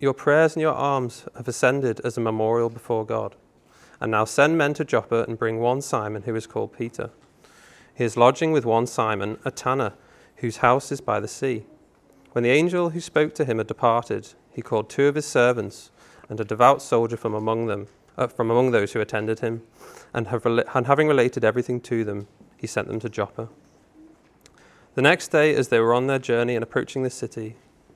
your prayers and your alms have ascended as a memorial before God. And now send men to Joppa and bring one Simon who is called Peter. He is lodging with one Simon, a tanner, whose house is by the sea. When the angel who spoke to him had departed, he called two of his servants and a devout soldier from among them, uh, from among those who attended him, and, have and having related everything to them, he sent them to Joppa. The next day, as they were on their journey and approaching the city,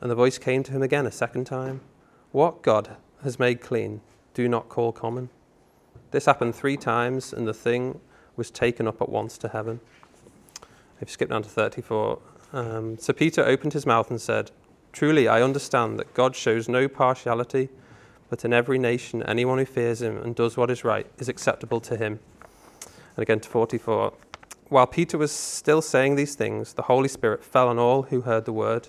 And the voice came to him again a second time What God has made clean, do not call common. This happened three times, and the thing was taken up at once to heaven. I've skipped down to 34. Um, so Peter opened his mouth and said, Truly, I understand that God shows no partiality, but in every nation, anyone who fears him and does what is right is acceptable to him. And again to 44. While Peter was still saying these things, the Holy Spirit fell on all who heard the word.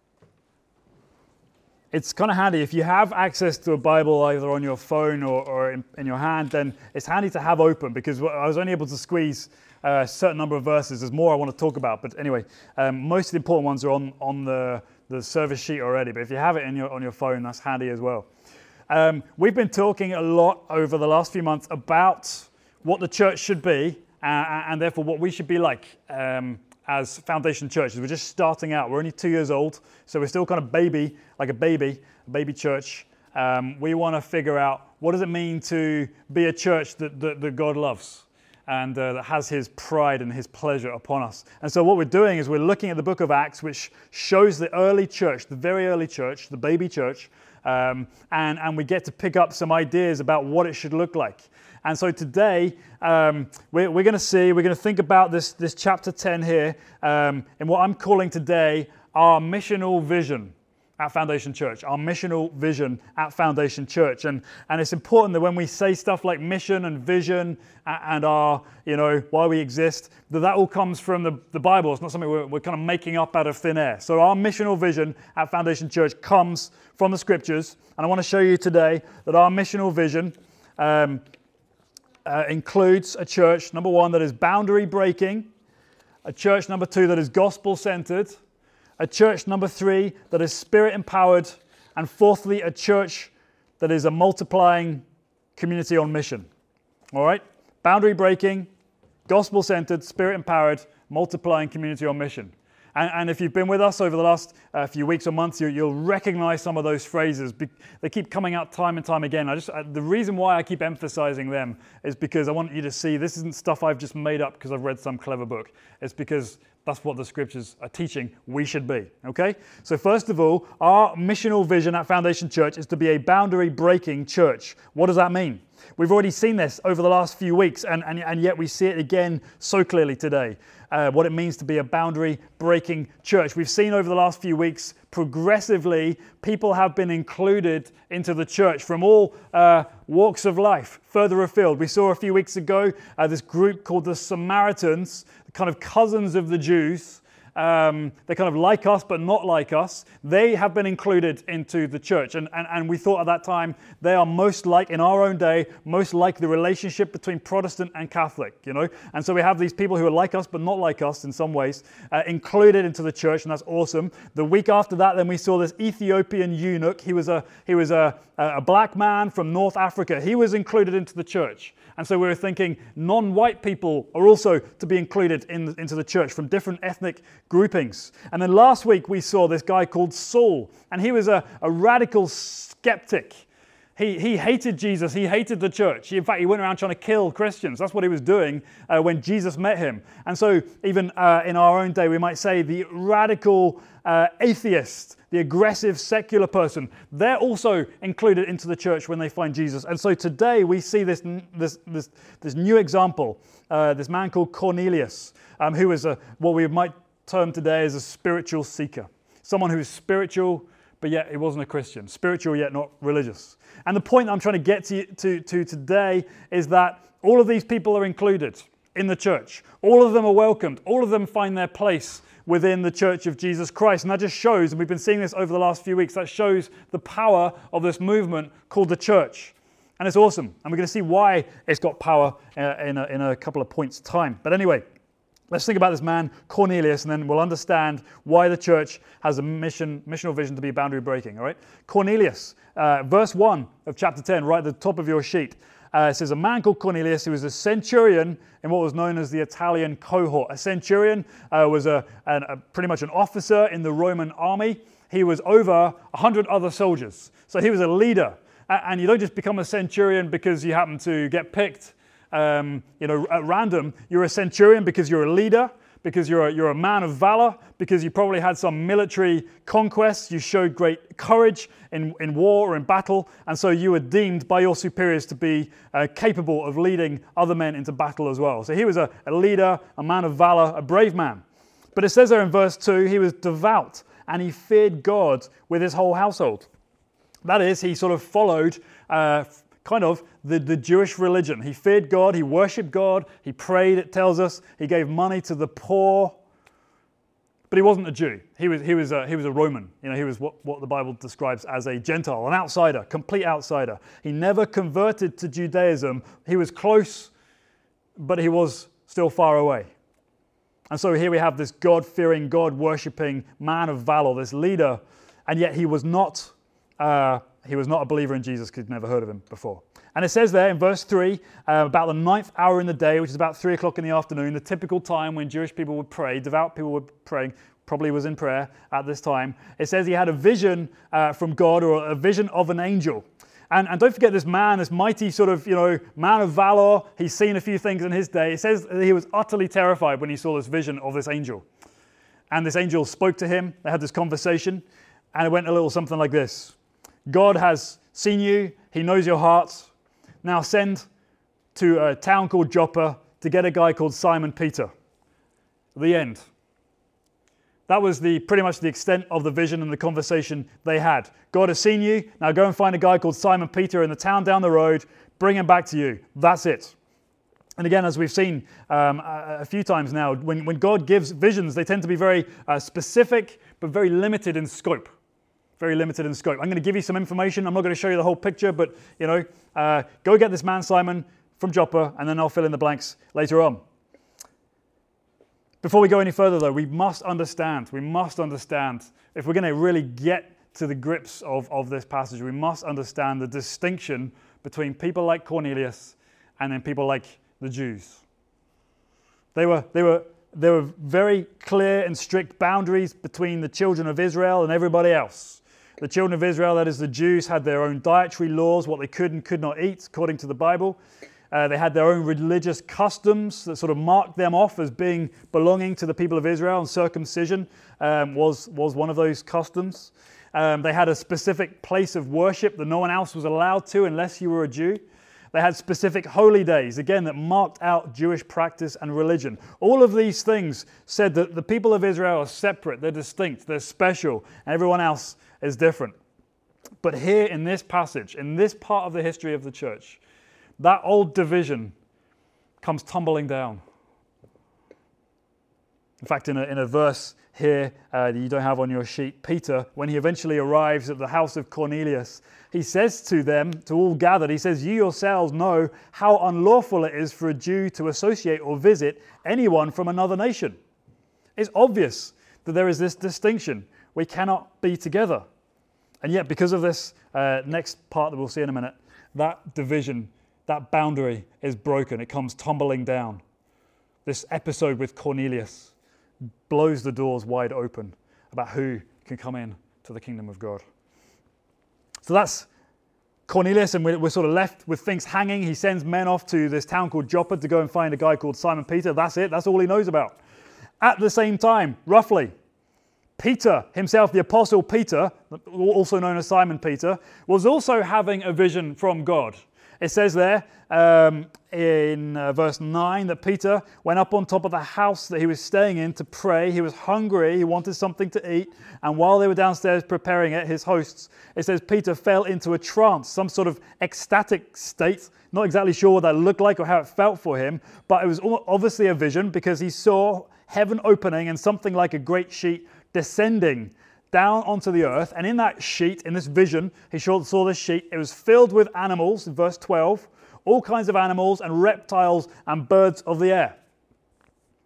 it's kind of handy if you have access to a Bible either on your phone or, or in, in, your hand, then it's handy to have open because I was only able to squeeze a certain number of verses. There's more I want to talk about, but anyway, um, most of the important ones are on, on the, the service sheet already. But if you have it in your, on your phone, that's handy as well. Um, we've been talking a lot over the last few months about what the church should be uh, and therefore what we should be like. Um, as foundation churches. We're just starting out. We're only two years old, so we're still kind of baby, like a baby, a baby church. Um, we want to figure out what does it mean to be a church that, that, that God loves and uh, that has his pride and his pleasure upon us. And so what we're doing is we're looking at the book of Acts, which shows the early church, the very early church, the baby church, um, and, and we get to pick up some ideas about what it should look like. And so today, um, we're, we're going to see, we're going to think about this, this chapter 10 here um, in what I'm calling today our missional vision at Foundation Church, our missional vision at Foundation Church. And, and it's important that when we say stuff like mission and vision and our, you know, why we exist, that that all comes from the, the Bible. It's not something we're, we're kind of making up out of thin air. So our missional vision at Foundation Church comes from the scriptures. And I want to show you today that our missional vision um, uh, includes a church, number one, that is boundary breaking, a church, number two, that is gospel centered, a church, number three, that is spirit empowered, and fourthly, a church that is a multiplying community on mission. All right? Boundary breaking, gospel centered, spirit empowered, multiplying community on mission. And, and, if you've been with us over the last uh, few weeks or months, you, will recognize some of those phrases. Be, they keep coming out time and time again. I just, uh, the reason why I keep emphasizing them is because I want you to see this isn't stuff I've just made up because I've read some clever book. It's because that's what the scriptures are teaching we should be. Okay? So, first of all, our missional vision at Foundation Church is to be a boundary breaking church. What does that mean? We've already seen this over the last few weeks, and, and, and yet we see it again so clearly today uh, what it means to be a boundary breaking church. We've seen over the last few weeks progressively people have been included into the church from all uh, walks of life further afield. We saw a few weeks ago uh, this group called the Samaritans, kind of cousins of the Jews. Um, they're kind of like us, but not like us. They have been included into the church. And, and, and we thought at that time they are most like, in our own day, most like the relationship between Protestant and Catholic, you know? And so we have these people who are like us, but not like us in some ways, uh, included into the church, and that's awesome. The week after that, then we saw this Ethiopian eunuch. He was a, he was a, a black man from North Africa. He was included into the church. And so we were thinking non white people are also to be included in, into the church from different ethnic groupings. And then last week we saw this guy called Saul, and he was a, a radical skeptic. He, he hated Jesus. He hated the church. In fact, he went around trying to kill Christians. That's what he was doing uh, when Jesus met him. And so, even uh, in our own day, we might say the radical uh, atheist, the aggressive secular person, they're also included into the church when they find Jesus. And so today we see this, this, this, this new example, uh, this man called Cornelius, um, who is a, what we might term today as a spiritual seeker. Someone who's spiritual, but yet he wasn't a Christian. Spiritual, yet not religious. And the point I'm trying to get to, to, to today is that all of these people are included in the church. All of them are welcomed. All of them find their place within the church of Jesus Christ. And that just shows, and we've been seeing this over the last few weeks, that shows the power of this movement called the church. And it's awesome. And we're going to see why it's got power uh, in, a, in a couple of points' time. But anyway, let's think about this man, Cornelius, and then we'll understand why the church has a mission, missional vision to be boundary breaking. All right? Cornelius, uh, verse 1 of chapter 10, right at the top of your sheet. Uh, says, A man called Cornelius, who was a centurion in what was known as the Italian cohort. A centurion uh, was a, a, pretty much an officer in the Roman army. He was over 100 other soldiers. So he was a leader. And you don't just become a centurion because you happen to get picked um, you know, at random. You're a centurion because you're a leader because you're a, you're a man of valor, because you probably had some military conquests, you showed great courage in, in war or in battle, and so you were deemed by your superiors to be uh, capable of leading other men into battle as well. So he was a, a leader, a man of valor, a brave man. But it says there in verse 2 he was devout and he feared God with his whole household. That is, he sort of followed uh, kind of the, the Jewish religion. He feared God, he worshiped God, he prayed, it tells us, he gave money to the poor. But he wasn't a Jew. He was, he was, a, he was a Roman. You know, he was what, what the Bible describes as a Gentile, an outsider, complete outsider. He never converted to Judaism. He was close, but he was still far away. And so here we have this God fearing, God worshipping man of valor, this leader, and yet he was not uh, he was not a believer in Jesus because he'd never heard of him before. And it says there in verse 3, uh, about the ninth hour in the day, which is about 3 o'clock in the afternoon, the typical time when Jewish people would pray, devout people were praying, probably was in prayer at this time. It says he had a vision uh, from God or a vision of an angel. And, and don't forget this man, this mighty sort of, you know, man of valor. He's seen a few things in his day. It says he was utterly terrified when he saw this vision of this angel. And this angel spoke to him. They had this conversation. And it went a little something like this God has seen you, He knows your hearts. Now send to a town called Joppa to get a guy called Simon Peter. The end. That was the, pretty much the extent of the vision and the conversation they had. God has seen you. Now go and find a guy called Simon Peter in the town down the road. Bring him back to you. That's it. And again, as we've seen um, a, a, few times now, when, when God gives visions, they tend to be very uh, specific but very limited in scope very limited in scope. I'm going to give you some information. I'm not going to show you the whole picture, but you know, uh, go get this man Simon from Joppa, and then I'll fill in the blanks later on. Before we go any further, though, we must understand. We must understand if we're going to really get to the grips of, of this passage. We must understand the distinction between people like Cornelius and then people like the Jews. They were, they were, there were very clear and strict boundaries between the children of Israel and everybody else. The children of Israel, that is the Jews, had their own dietary laws, what they could and could not eat, according to the Bible. Uh, they had their own religious customs that sort of marked them off as being belonging to the people of Israel, and circumcision um, was, was one of those customs. Um, they had a specific place of worship that no one else was allowed to unless you were a Jew. They had specific holy days, again, that marked out Jewish practice and religion. All of these things said that the people of Israel are separate, they're distinct, they're special, everyone else is different. But here in this passage, in this part of the history of the church, that old division comes tumbling down. In fact, in a, in a verse here uh, that you don't have on your sheet, Peter, when he eventually arrives at the house of Cornelius, he says to them, to all gathered, he says, You yourselves know how unlawful it is for a Jew to associate or visit anyone from another nation. It's obvious that there is this distinction. We cannot be together. And yet, because of this uh, next part that we'll see in a minute, that division, that boundary is broken. It comes tumbling down. This episode with Cornelius blows the doors wide open about who can come in to the kingdom of God. So that's Cornelius, and we're, we're, sort of left with things hanging. He sends men off to this town called Joppa to go and find a guy called Simon Peter. That's it, that's all he knows about. At the same time, roughly, Peter himself, the Apostle Peter, also known as Simon Peter, was also having a vision from God. It says there um, in uh, verse 9 that Peter went up on top of the house that he was staying in to pray. He was hungry, he wanted something to eat, and while they were downstairs preparing it, his hosts, it says Peter fell into a trance, some sort of ecstatic state. Not exactly sure what that looked like or how it felt for him, but it was obviously a vision because he saw heaven opening and something like a great sheet descending down onto the earth. And in that sheet, in this vision, he saw this sheet. It was filled with animals, in verse 12, all kinds of animals and reptiles and birds of the air.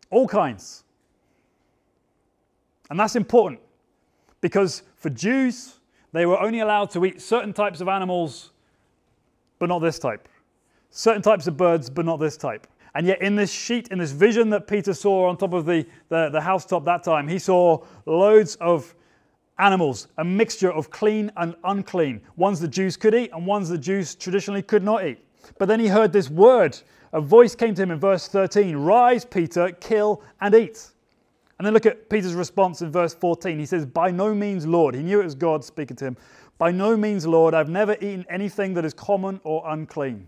All kinds. And that's important because for Jews, they were only allowed to eat certain types of animals, but not this type. Certain types of birds, but not this type. And yet, in this sheet, in this vision that Peter saw on top of the, the, the housetop that time, he saw loads of animals, a mixture of clean and unclean, ones the Jews could eat and ones the Jews traditionally could not eat. But then he heard this word. A voice came to him in verse 13 Rise, Peter, kill and eat. And then look at Peter's response in verse 14. He says, By no means, Lord. He knew it was God speaking to him. By no means, Lord, I've never eaten anything that is common or unclean.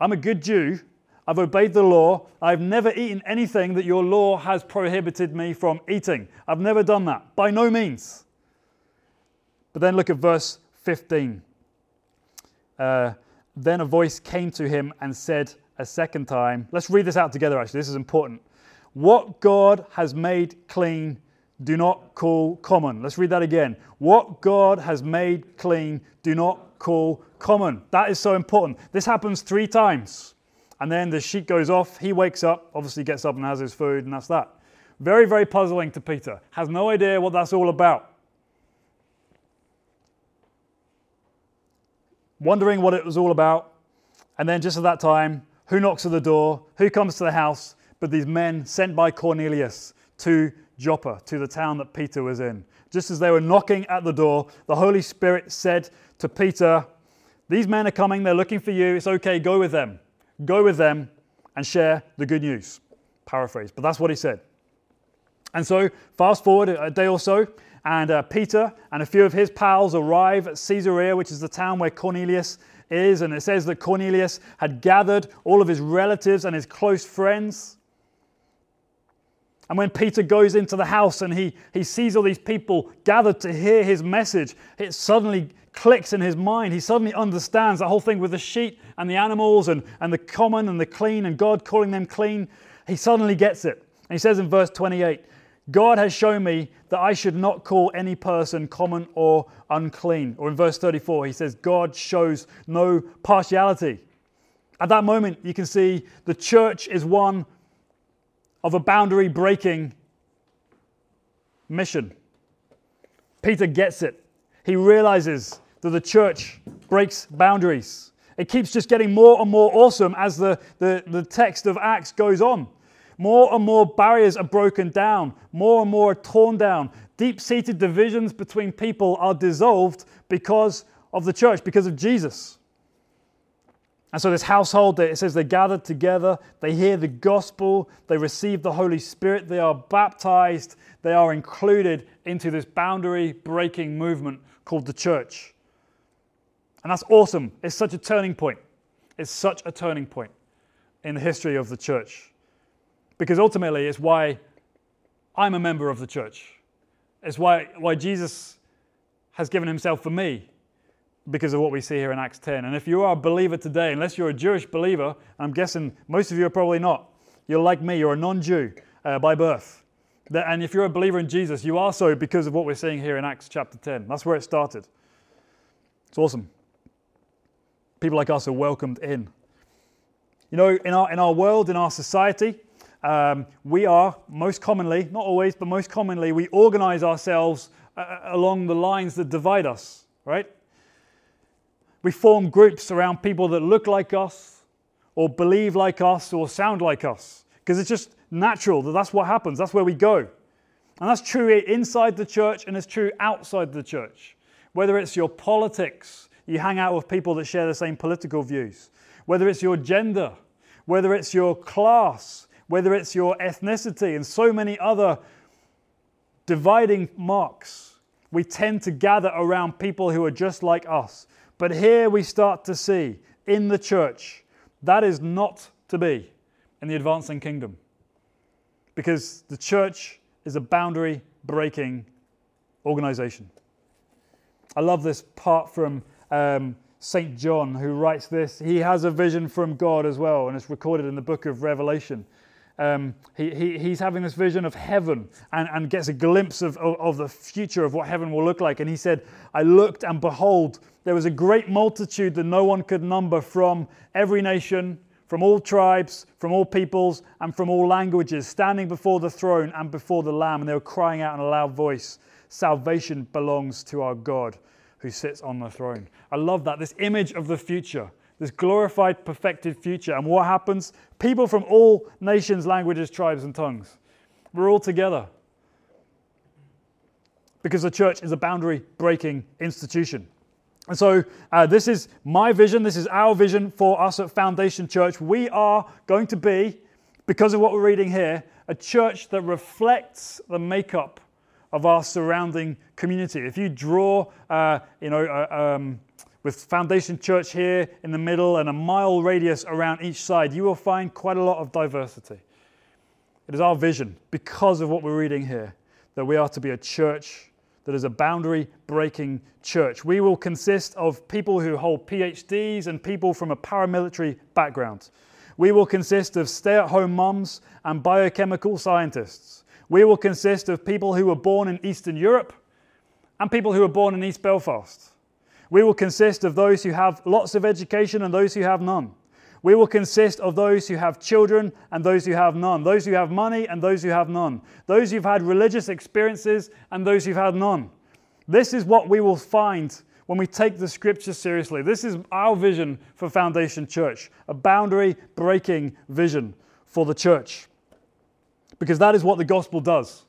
I'm a good Jew, I've obeyed the law. I've never eaten anything that your law has prohibited me from eating. I've never done that, by no means. But then look at verse 15. Uh, then a voice came to him and said a second time, let's read this out together actually, this is important. What God has made clean, do not call common. Let's read that again. What God has made clean, do not call common. That is so important. This happens three times. And then the sheet goes off. He wakes up, obviously gets up and has his food, and that's that. Very, very puzzling to Peter. Has no idea what that's all about. Wondering what it was all about. And then just at that time, who knocks at the door? Who comes to the house? But these men sent by Cornelius to Joppa, to the town that Peter was in. Just as they were knocking at the door, the Holy Spirit said to Peter, These men are coming, they're looking for you. It's okay, go with them. Go with them and share the good news. Paraphrase, but that's what he said. And so, fast forward a day or so, and uh, Peter and a few of his pals arrive at Caesarea, which is the town where Cornelius is. And it says that Cornelius had gathered all of his relatives and his close friends. And when Peter goes into the house and he, he sees all these people gathered to hear his message, it suddenly clicks in his mind. He suddenly understands that whole thing with the sheep and the animals and, and the common and the clean and God calling them clean. He suddenly gets it. And he says in verse 28 God has shown me that I should not call any person common or unclean. Or in verse 34, he says, God shows no partiality. At that moment, you can see the church is one of a boundary breaking mission. Peter gets it. He realizes that the church breaks boundaries. It keeps just getting more and more awesome as the, the, the text of Acts goes on. More and more barriers are broken down, more and more are torn down. Deep seated divisions between people are dissolved because of the church, because of Jesus. And so, this household, it says they gathered together, they hear the gospel, they receive the Holy Spirit, they are baptized, they are included into this boundary breaking movement called the church. And that's awesome. It's such a turning point. It's such a turning point in the history of the church. Because ultimately, it's why I'm a member of the church. It's why, why Jesus has given himself for me because of what we see here in Acts 10. And if you are a believer today, unless you're a Jewish believer, I'm guessing most of you are probably not, you're like me, you're a non Jew. uh, by birth. And if you're a believer in Jesus, you are so because of what we're seeing here in Acts chapter 10. That's where it started. It's awesome. People like us are welcomed in. You know, in our, in our world, in our society, um, we are most commonly, not always, but most commonly, we organize ourselves uh, along the lines that divide us, right? We form groups around people that look like us, or believe like us, or sound like us, because it's just natural that that's what happens. That's where we go. And that's true inside the church and it's true outside the church. Whether it's your politics, you hang out with people that share the same political views. Whether it's your gender, whether it's your class, whether it's your ethnicity, and so many other dividing marks, we tend to gather around people who are just like us. But here we start to see in the church that is not to be in the advancing kingdom because the church is a boundary breaking organization. I love this part from um, St. John, who writes this. He has a vision from God as well, and it's recorded in the book of Revelation. Um, he, he, he's having this vision of heaven and, and gets a glimpse of, of, of the future of what heaven will look like. And he said, I looked and behold, there was a great multitude that no one could number from every nation, from all tribes, from all peoples, and from all languages, standing before the throne and before the Lamb. And they were crying out in a loud voice Salvation belongs to our God who sits on the throne. I love that. This image of the future, this glorified, perfected future. And what happens? People from all nations, languages, tribes, and tongues. We're all together. Because the church is a boundary breaking institution. And so, uh, this is my vision. This is our vision for us at Foundation Church. We are going to be, because of what we're reading here, a church that reflects the makeup of our surrounding community. If you draw, uh, you know, uh, um, with Foundation Church here in the middle and a mile radius around each side, you will find quite a lot of diversity. It is our vision, because of what we're reading here, that we are to be a church that is a boundary breaking church. We will consist of people who hold PhDs and people from a paramilitary background. We will consist of stay at home mums and biochemical scientists. We will consist of people who were born in Eastern Europe and people who were born in East Belfast. We will consist of those who have lots of education and those who have none. We will consist of those who have children and those who have none, those who have money and those who have none, those who've had religious experiences and those who've had none. This is what we will find when we take the scripture seriously. This is our vision for Foundation Church, a boundary breaking vision for the church. Because that is what the gospel does.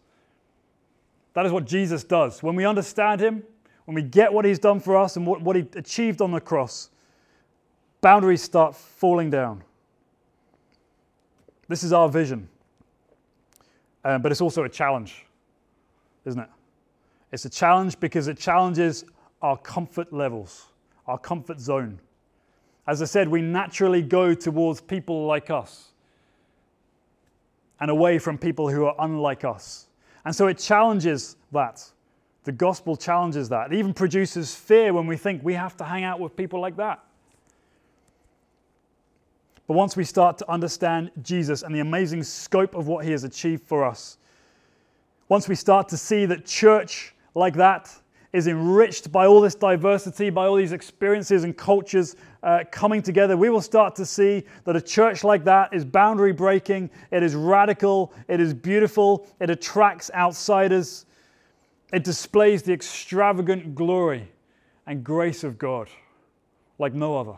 That is what Jesus does. When we understand him, when we get what he's done for us and what, what he achieved on the cross, boundaries start falling down. This is our vision. Um, but it's also a challenge, isn't it? It's a challenge because it challenges our comfort levels, our comfort zone. As I said, we naturally go towards people like us and away from people who are unlike us. And so it challenges that. The gospel challenges that. It even produces fear when we think we have to hang out with people like that. But once we start to understand Jesus and the amazing scope of what he has achieved for us, once we start to see that church like that is enriched by all this diversity, by all these experiences and cultures uh, coming together, we will start to see that a church like that is boundary breaking, it is radical, it is beautiful, it attracts outsiders, it displays the extravagant glory and grace of God like no other.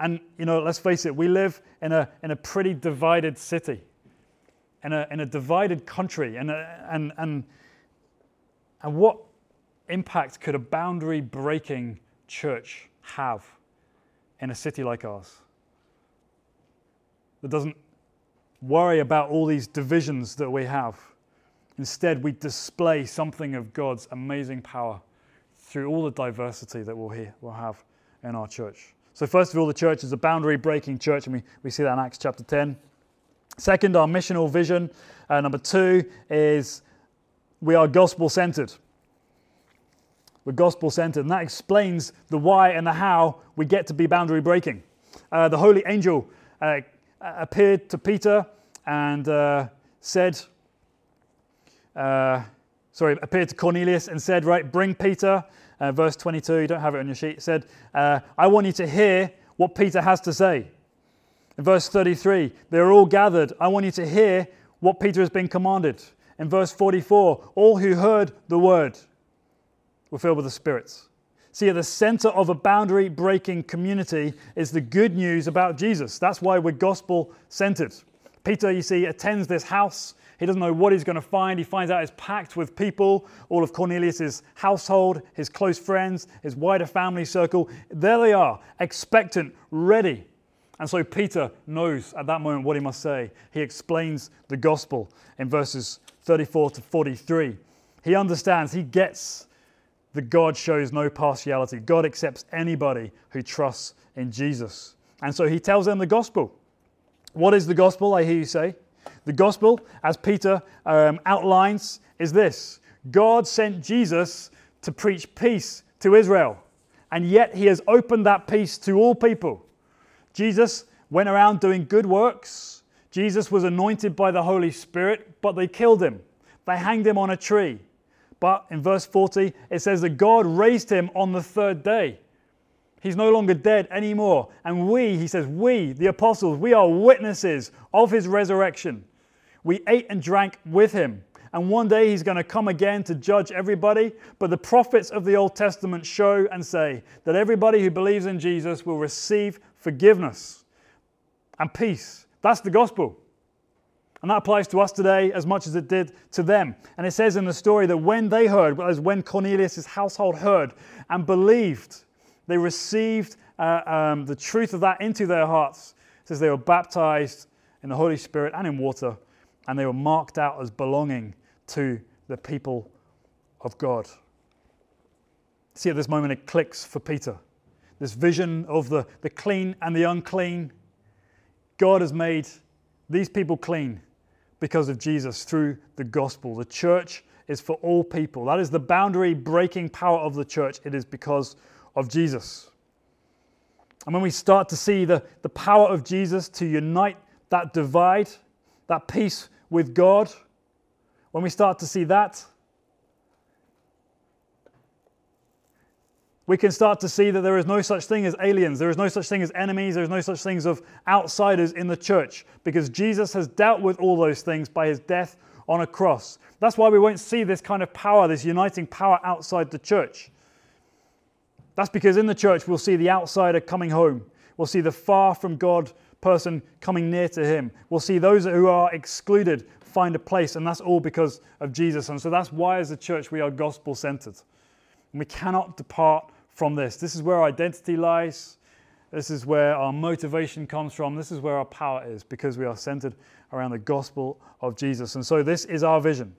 And, you know, let's face it, we live in a, in a pretty divided city, in a, in a divided country. And, and, and, and what impact could a boundary breaking church have in a city like ours that doesn't worry about all these divisions that we have? Instead, we display something of God's amazing power through all the diversity that we'll, hear, we'll have in our church. So, first of all, the church is a boundary breaking church, and we, we see that in Acts chapter 10. Second, our missional vision. Uh, number two is we are gospel centered. We're gospel centered, and that explains the why and the how we get to be boundary breaking. Uh, the holy angel uh, appeared to Peter and uh, said, uh, sorry, appeared to Cornelius and said, Right, bring Peter. Uh, verse 22, you don't have it on your sheet, said, uh, I want you to hear what Peter has to say. In verse 33, they are all gathered. I want you to hear what Peter has been commanded. In verse 44, all who heard the word were filled with the spirits See, at the center of a boundary breaking community is the good news about Jesus. That's why we're gospel centered. Peter, you see, attends this house. He doesn't know what he's going to find. He finds out it's packed with people, all of Cornelius' household, his close friends, his wider family circle. There they are, expectant, ready. And so Peter knows at that moment what he must say. He explains the gospel in verses 34 to 43. He understands, he gets that God shows no partiality. God accepts anybody who trusts in Jesus. And so he tells them the gospel. What is the gospel, I hear you say? The gospel, as Peter um, outlines, is this God sent Jesus to preach peace to Israel, and yet he has opened that peace to all people. Jesus went around doing good works. Jesus was anointed by the Holy Spirit, but they killed him. They hanged him on a tree. But in verse 40, it says that God raised him on the third day. He's no longer dead anymore. And we, he says, we, the apostles, we are witnesses of his resurrection. We ate and drank with him. And one day he's going to come again to judge everybody. But the prophets of the Old Testament show and say that everybody who believes in Jesus will receive forgiveness and peace. That's the gospel. And that applies to us today as much as it did to them. And it says in the story that when they heard, as when Cornelius' household heard and believed, they received uh, um, the truth of that into their hearts. It says they were baptized in the Holy Spirit and in water, and they were marked out as belonging to the people of God. See, at this moment, it clicks for Peter. This vision of the, the clean and the unclean. God has made these people clean because of Jesus through the gospel. The church is for all people. That is the boundary breaking power of the church. It is because of Jesus. And when we start to see the, the power of Jesus to unite that divide, that peace with God, when we start to see that, we can start to see that there is no such thing as aliens, there is no such thing as enemies, there is no such things of outsiders in the church, because Jesus has dealt with all those things by his death on a cross. That's why we won't see this kind of power, this uniting power outside the church. That's because in the church we'll see the outsider coming home. We'll see the far from God person coming near to him. We'll see those who are excluded find a place, and that's all because of Jesus. And so that's why, as a church, we are gospel centered. We cannot depart from this. This is where our identity lies. This is where our motivation comes from. This is where our power is because we are centered around the gospel of Jesus. And so, this is our vision.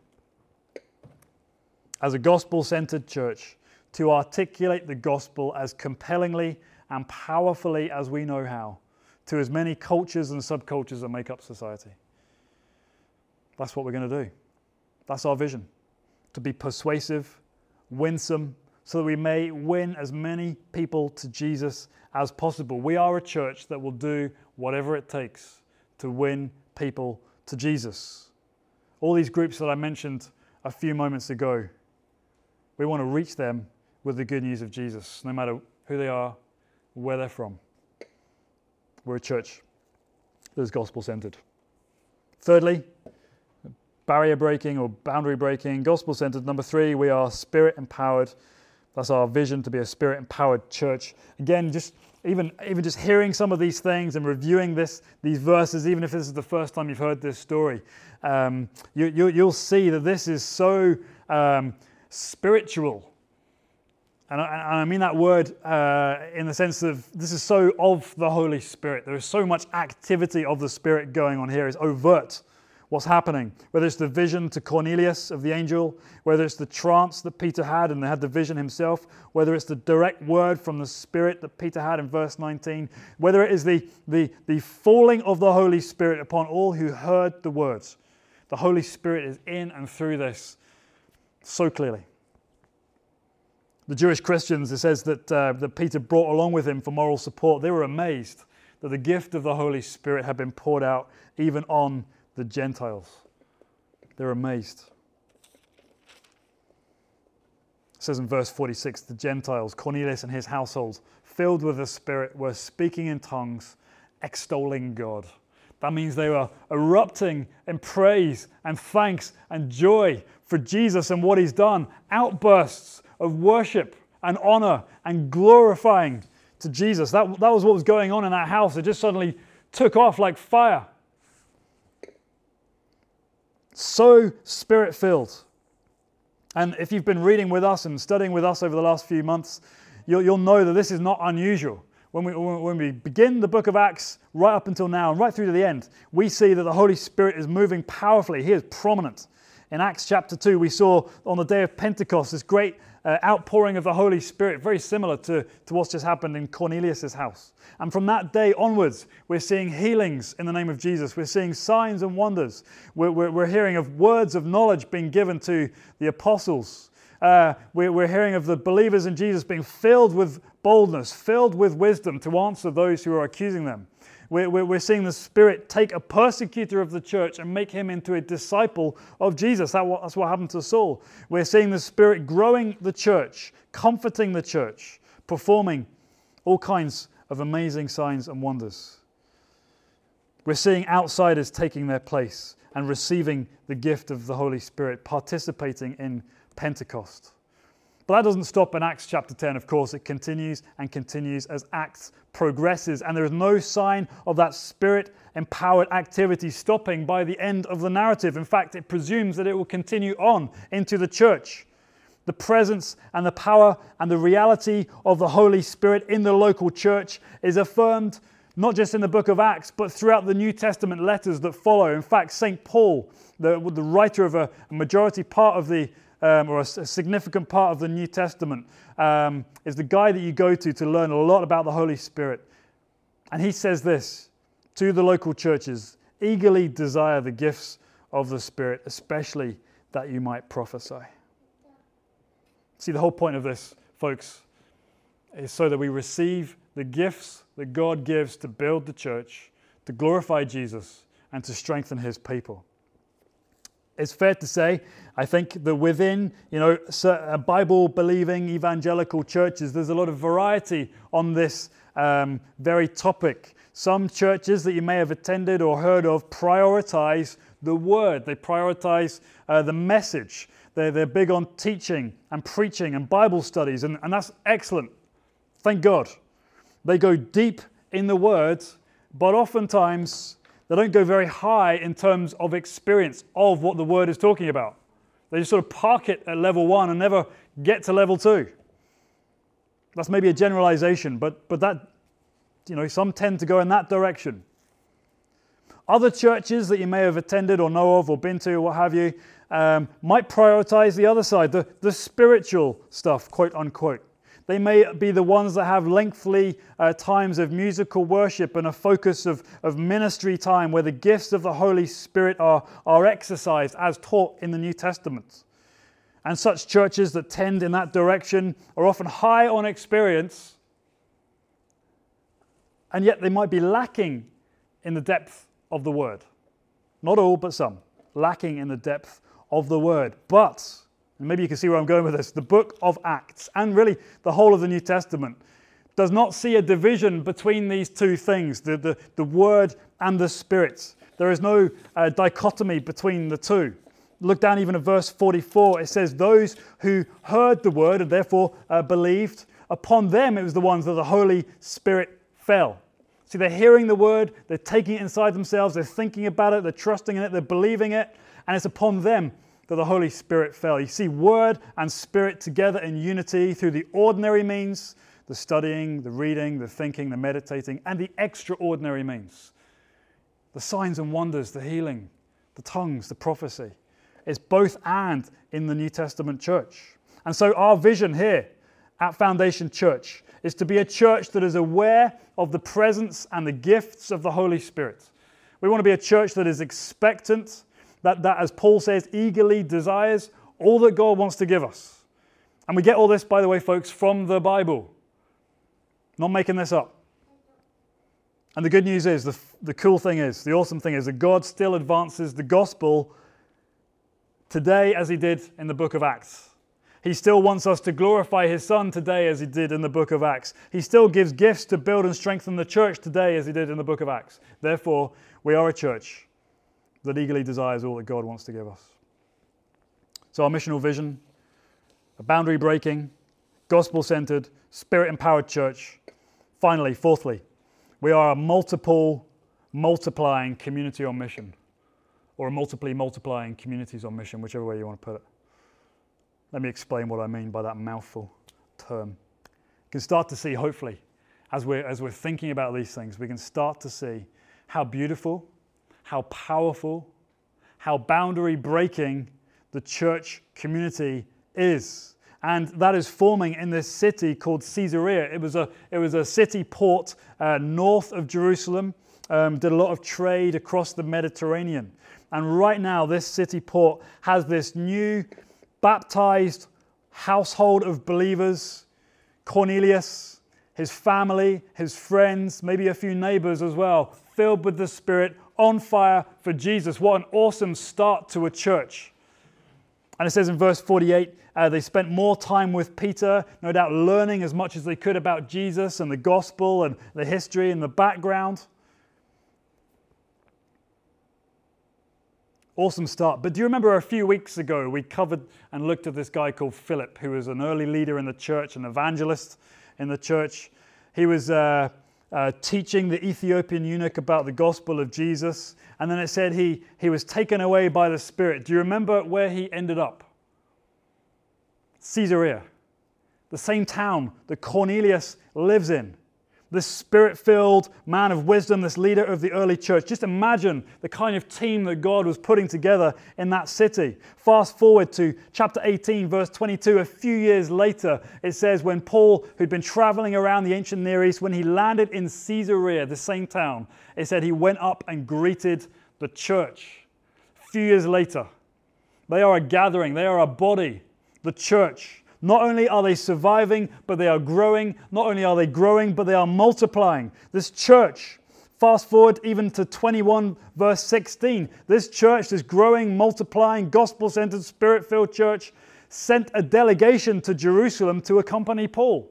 As a gospel centered church, to articulate the gospel as compellingly and powerfully as we know how to as many cultures and subcultures that make up society. That's what we're going to do. That's our vision to be persuasive, winsome, so that we may win as many people to Jesus as possible. We are a church that will do whatever it takes to win people to Jesus. All these groups that I mentioned a few moments ago, we want to reach them with the good news of Jesus, no matter who they are, where they're from. We're a church that is gospel centered. Thirdly, barrier breaking or boundary breaking, gospel centered. Number three, we are spirit empowered. That's our vision to be a spirit empowered church. Again, just even, even just hearing some of these things and reviewing this, these verses, even if this is the first time you've heard this story, um, you, will you, see that this is so um, spiritual and I, and I, mean that word uh, in the sense of this is so of the Holy Spirit. There is so much activity of the Spirit going on here. It's overt what's happening. Whether it's the vision to Cornelius of the angel, whether it's the trance that Peter had and they had the vision himself, whether it's the direct word from the Spirit that Peter had in verse 19, whether it is the, the, the falling of the Holy Spirit upon all who heard the words. The Holy Spirit is in and through this so clearly the Jewish Christians, it says that, uh, that Peter brought along with him for moral support, they were amazed that the gift of the Holy Spirit had been poured out even on the Gentiles. They're amazed. It says in verse 46 the Gentiles, Cornelius and his household, filled with the Spirit, were speaking in tongues, extolling God. That means they were erupting in praise and thanks and joy for Jesus and what he's done. Outbursts of worship and honor and glorifying to Jesus. That, that was what was going on in that house. It just suddenly took off like fire. So spirit filled. And if you've been reading with us and studying with us over the last few months, you'll, you'll know that this is not unusual. When we, when we begin the book of Acts right up until now and right through to the end, we see that the Holy Spirit is moving powerfully. He is prominent. In Acts chapter 2, we saw on the day of Pentecost this great uh, outpouring of the Holy Spirit, very similar to, to what's just happened in Cornelius' house. And from that day onwards, we're seeing healings in the name of Jesus. We're seeing signs and wonders. We're, we're, we're hearing of words of knowledge being given to the apostles. Uh, we're, we're hearing of the believers in Jesus being filled with boldness, filled with wisdom to answer those who are accusing them. We're, we're, seeing the Spirit take a persecutor of the church and make him into a disciple of Jesus. that's what happened to Saul. We're seeing the Spirit growing the church, comforting the church, performing all kinds of amazing signs and wonders. We're seeing outsiders taking their place and receiving the gift of the Holy Spirit, participating in Pentecost. But that doesn't stop in Acts chapter 10, of course. It continues and continues as Acts progresses, and there is no sign of that spirit empowered activity stopping by the end of the narrative. In fact, it presumes that it will continue on into the church. The presence and the power and the reality of the Holy Spirit in the local church is affirmed not just in the book of Acts, but throughout the New Testament letters that follow. In fact, St. Paul, the, the writer of a, a majority part of the um, or a, a, significant part of the New Testament, um, is the guy that you go to to learn a lot about the Holy Spirit. And he says this to the local churches eagerly desire the gifts of the Spirit, especially that you might prophesy. See, the whole point of this, folks, is so that we receive the gifts that God gives to build the church, to glorify Jesus, and to strengthen his people it's fair to say, I think that within, you know, Bible believing evangelical churches, there's a lot of variety on this um, very topic. Some churches that you may have attended or heard of prioritize the word, they prioritize uh, the message. They're, they're big on teaching and preaching and Bible studies, and, and that's excellent. Thank God. They go deep in the word, but oftentimes they don't go very high in terms of experience of what the word is talking about. They just sort of park it at level one and never get to level two. That's maybe a generalization, but, but that, you know, some tend to go in that direction. Other churches that you may have attended or know of or been to or what have you um, might prioritize the other side, the, the spiritual stuff, quote unquote. They may be the ones that have lengthy uh, times of musical worship and a focus of, of ministry time where the gifts of the Holy Spirit are, are exercised as taught in the New Testament. And such churches that tend in that direction are often high on experience, and yet they might be lacking in the depth of the word. Not all, but some. Lacking in the depth of the word. But and maybe you can see where I'm going with this. The book of Acts, and really the whole of the New Testament, does not see a division between these two things the, the, the Word and the Spirit. There is no uh, dichotomy between the two. Look down even at verse 44. It says, Those who heard the Word and therefore uh, believed, upon them it was the ones that the Holy Spirit fell. See, they're hearing the Word, they're taking it inside themselves, they're thinking about it, they're trusting in it, they're believing it, and it's upon them that the Holy Spirit fell. You see word and spirit together in unity through the ordinary means, the studying, the reading, the thinking, the meditating, and the extraordinary means. The signs and wonders, the healing, the tongues, the prophecy. It's both and in the New Testament church. And so our vision here at Foundation Church is to be a church that is aware of the presence and the gifts of the Holy Spirit. We want to be a church that is expectant that, that, as Paul says, eagerly desires all that God wants to give us. And we get all this, by the way, folks, from the Bible. Not making this up. And the good news is, the, the cool thing is, the awesome thing is that God still advances the gospel today as he did in the book of Acts. He still wants us to glorify his son today as he did in the book of Acts. He still gives gifts to build and strengthen the church today as he did in the book of Acts. Therefore, we are a church that eagerly desires all that God wants to give us. So, our missional vision, a boundary breaking, gospel centered, spirit empowered church. Finally, fourthly, we are a multiple, multiplying community on mission, or a multiply multiplying communities on mission, whichever way you want to put it. Let me explain what I mean by that mouthful term. You can start to see, hopefully, as we're, as we're thinking about these things, we can start to see how beautiful, how powerful, how boundary breaking the church community is. And that is forming in this city called Caesarea. It was a, it was a city port uh, north of Jerusalem, um, did a lot of trade across the Mediterranean. And right now, this city port has this new baptized household of believers Cornelius, his family, his friends, maybe a few neighbors as well, filled with the Spirit, on fire for Jesus. What an awesome start to a church. And it says in verse 48 uh, they spent more time with Peter, no doubt learning as much as they could about Jesus and the gospel and the history and the background. Awesome start. But do you remember a few weeks ago we covered and looked at this guy called Philip, who was an early leader in the church, an evangelist in the church? He was uh, uh, teaching the Ethiopian eunuch about the gospel of Jesus. And then it said he, he was taken away by the Spirit. Do you remember where he ended up? Caesarea, the same town that Cornelius lives in this spirit filled man of wisdom, this leader of the early church. Just imagine the kind of team that God was putting together in that city. Fast forward to chapter 18, verse 22. A few years later, it says, when Paul, who'd been traveling around the ancient Near East, when he landed in Caesarea, the same town, it said he went up and greeted the church. A few years later, they are a gathering, they are a body, the church not only are they surviving, but they are growing. Not only are they growing, but they are multiplying. This church, fast forward even to 21, verse 16, this church, this growing, multiplying, gospel centered, spirit filled church, sent a delegation to Jerusalem to accompany Paul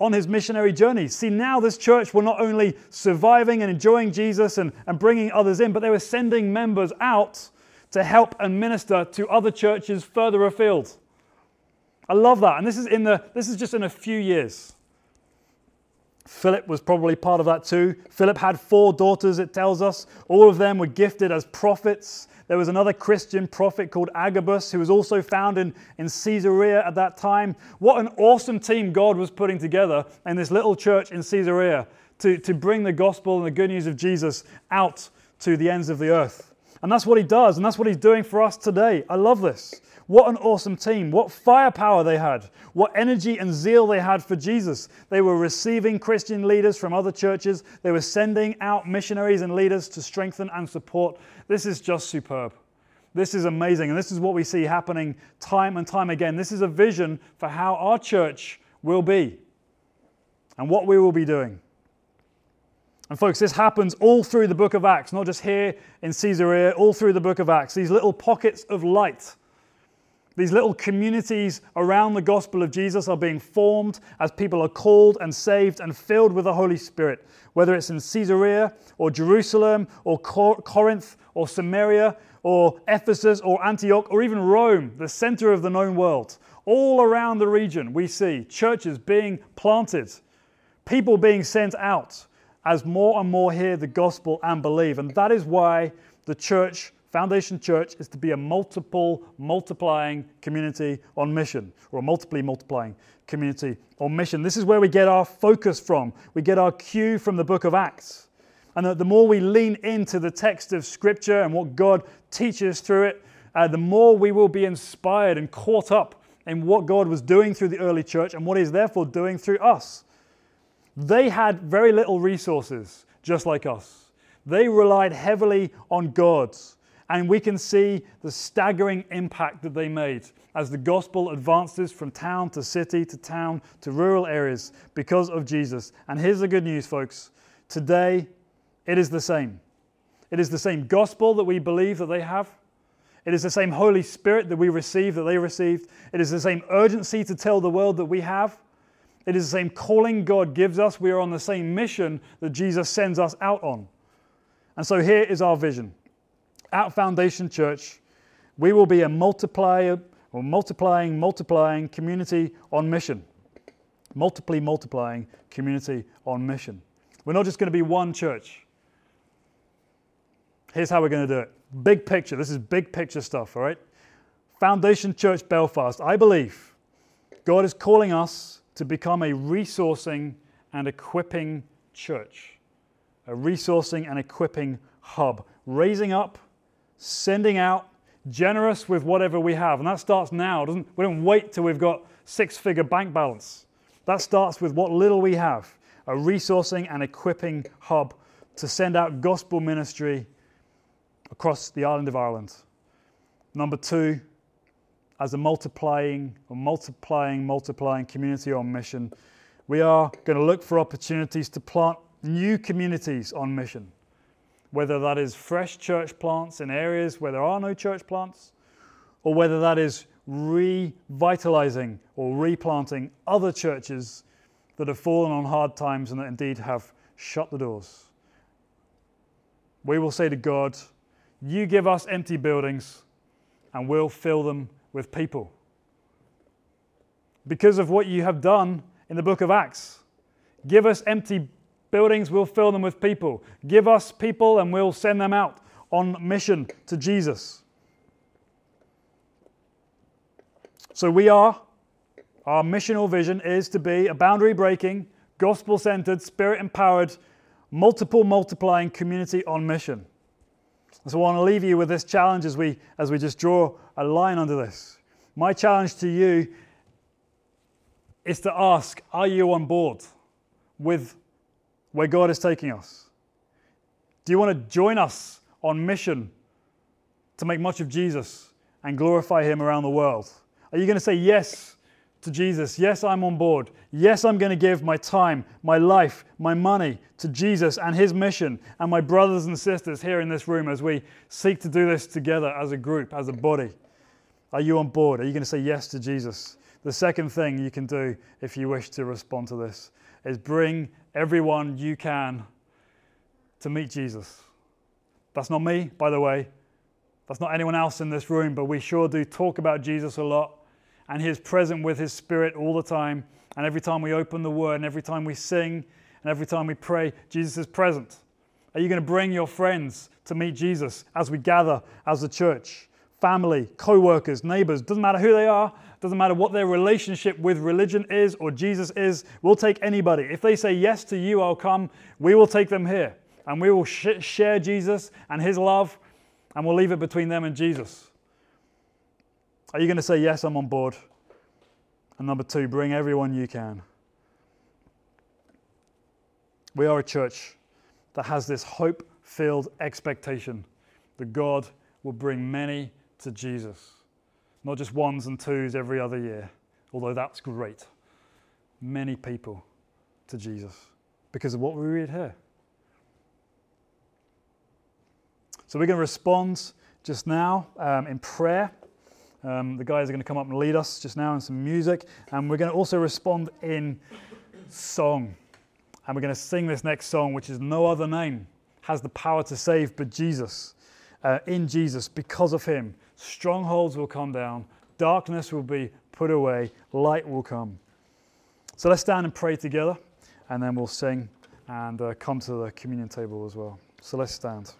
on his missionary journey. See, now this church were not only surviving and enjoying Jesus and, and bringing others in, but they were sending members out to help and minister to other churches further afield. I love that. And this is, in the, this is just in a few years. Philip was probably part of that too. Philip had four daughters, it tells us. All of them were gifted as prophets. There was another Christian prophet called Agabus who was also found in, in Caesarea at that time. What an awesome team God was putting together in this little church in Caesarea to, to bring the gospel and the good news of Jesus out to the ends of the earth. And that's what he does, and that's what he's doing for us today. I love this. What an awesome team. What firepower they had. What energy and zeal they had for Jesus. They were receiving Christian leaders from other churches. They were sending out missionaries and leaders to strengthen and support. This is just superb. This is amazing. And this is what we see happening time and time again. This is a vision for how our church will be and what we will be doing. And, folks, this happens all through the book of Acts, not just here in Caesarea, all through the book of Acts. These little pockets of light these little communities around the gospel of Jesus are being formed as people are called and saved and filled with the Holy Spirit, whether it's in Caesarea or Jerusalem or Corinth or Samaria or Ephesus or Antioch or even Rome, the center of the known world. All around the region, we see churches being planted, people being sent out as more and more hear the gospel and believe. And that is why the church Foundation Church is to be a multiple, multiplying community on mission, or a multiply multiplying community on mission. This is where we get our focus from. We get our cue from the book of Acts. And that the more we lean into the text of Scripture and what God teaches through it, uh, the more we will be inspired and caught up in what God was doing through the early church and what He's therefore doing through us. They had very little resources, just like us. They relied heavily on God's and we can see the staggering impact that they made as the gospel advances from town to city to town to rural areas because of Jesus. And here's the good news, folks Today, it is the same. It is the same gospel that we believe that they have. It is the same Holy Spirit that we receive that they received. It is the same urgency to tell the world that we have. It is the same calling God gives us. We are on the same mission that Jesus sends us out on. And so here is our vision. At Foundation Church, we will be a multiplier or multiplying, multiplying community on mission. Multiply, multiplying community on mission. We're not just going to be one church. Here's how we're going to do it. Big picture. This is big picture stuff, all right? Foundation Church Belfast. I believe God is calling us to become a resourcing and equipping church, a resourcing and equipping hub, raising up, sending out, generous with whatever we have. And that starts now. Doesn't, we don't wait till we've got six figure bank balance. That starts with what little we have a resourcing and equipping hub to send out gospel ministry across the island of Ireland. Number two, as a multiplying multiplying, multiplying community on mission, we are going to look for opportunities to plant new communities on mission, whether that is fresh church plants in areas where there are no church plants, or whether that is revitalizing or replanting other churches that have fallen on hard times and that indeed have shut the doors. We will say to God, You give us empty buildings, and we'll fill them with people. Because of what you have done in the book of Acts. Give us empty buildings, we'll fill them with people. Give us people, and we'll send them out on mission to Jesus. So we are, our missional vision is to be a boundary breaking, gospel centered, spirit empowered, multiple multiplying community on mission. So I want to leave you with this challenge as we, as we just draw a line under this. My challenge to you is to ask Are you on board with where God is taking us? Do you want to join us on mission to make much of Jesus and glorify Him around the world? Are you going to say yes to Jesus? Yes, I'm on board. Yes, I'm going to give my time, my life, my money to Jesus and His mission and my brothers and sisters here in this room as we seek to do this together as a group, as a body. Are you on board? Are you going to say yes to Jesus? The second thing you can do if you wish to respond to this is bring everyone you can to meet Jesus. That's not me, by the way. That's not anyone else in this room, but we sure do talk about Jesus a lot and He is present with His Spirit all the time. And every time we open the Word, and every time we sing, and every time we pray, Jesus is present. Are you going to bring your friends to meet Jesus as we gather as a church? Family, co workers, neighbors, doesn't matter who they are, doesn't matter what their relationship with religion is or Jesus is, we'll take anybody. If they say yes to you, I'll come, we will take them here and we will sh- share Jesus and his love and we'll leave it between them and Jesus. Are you going to say, Yes, I'm on board? And number two, bring everyone you can. We are a church that has this hope filled expectation that God will bring many to Jesus. Not just ones and twos every other year, although that's great. Many people to Jesus because of what we read here. So we're going to respond just now um, in prayer. Um, the guys are going to come up and lead us just now in some music, and we're going to also respond in song. And we're going to sing this next song, which is No Other Name Has the Power to Save but Jesus. Uh, in Jesus, because of Him, strongholds will come down, darkness will be put away, light will come. So let's stand and pray together, and then we'll sing and uh, come to the communion table as well. So let's stand.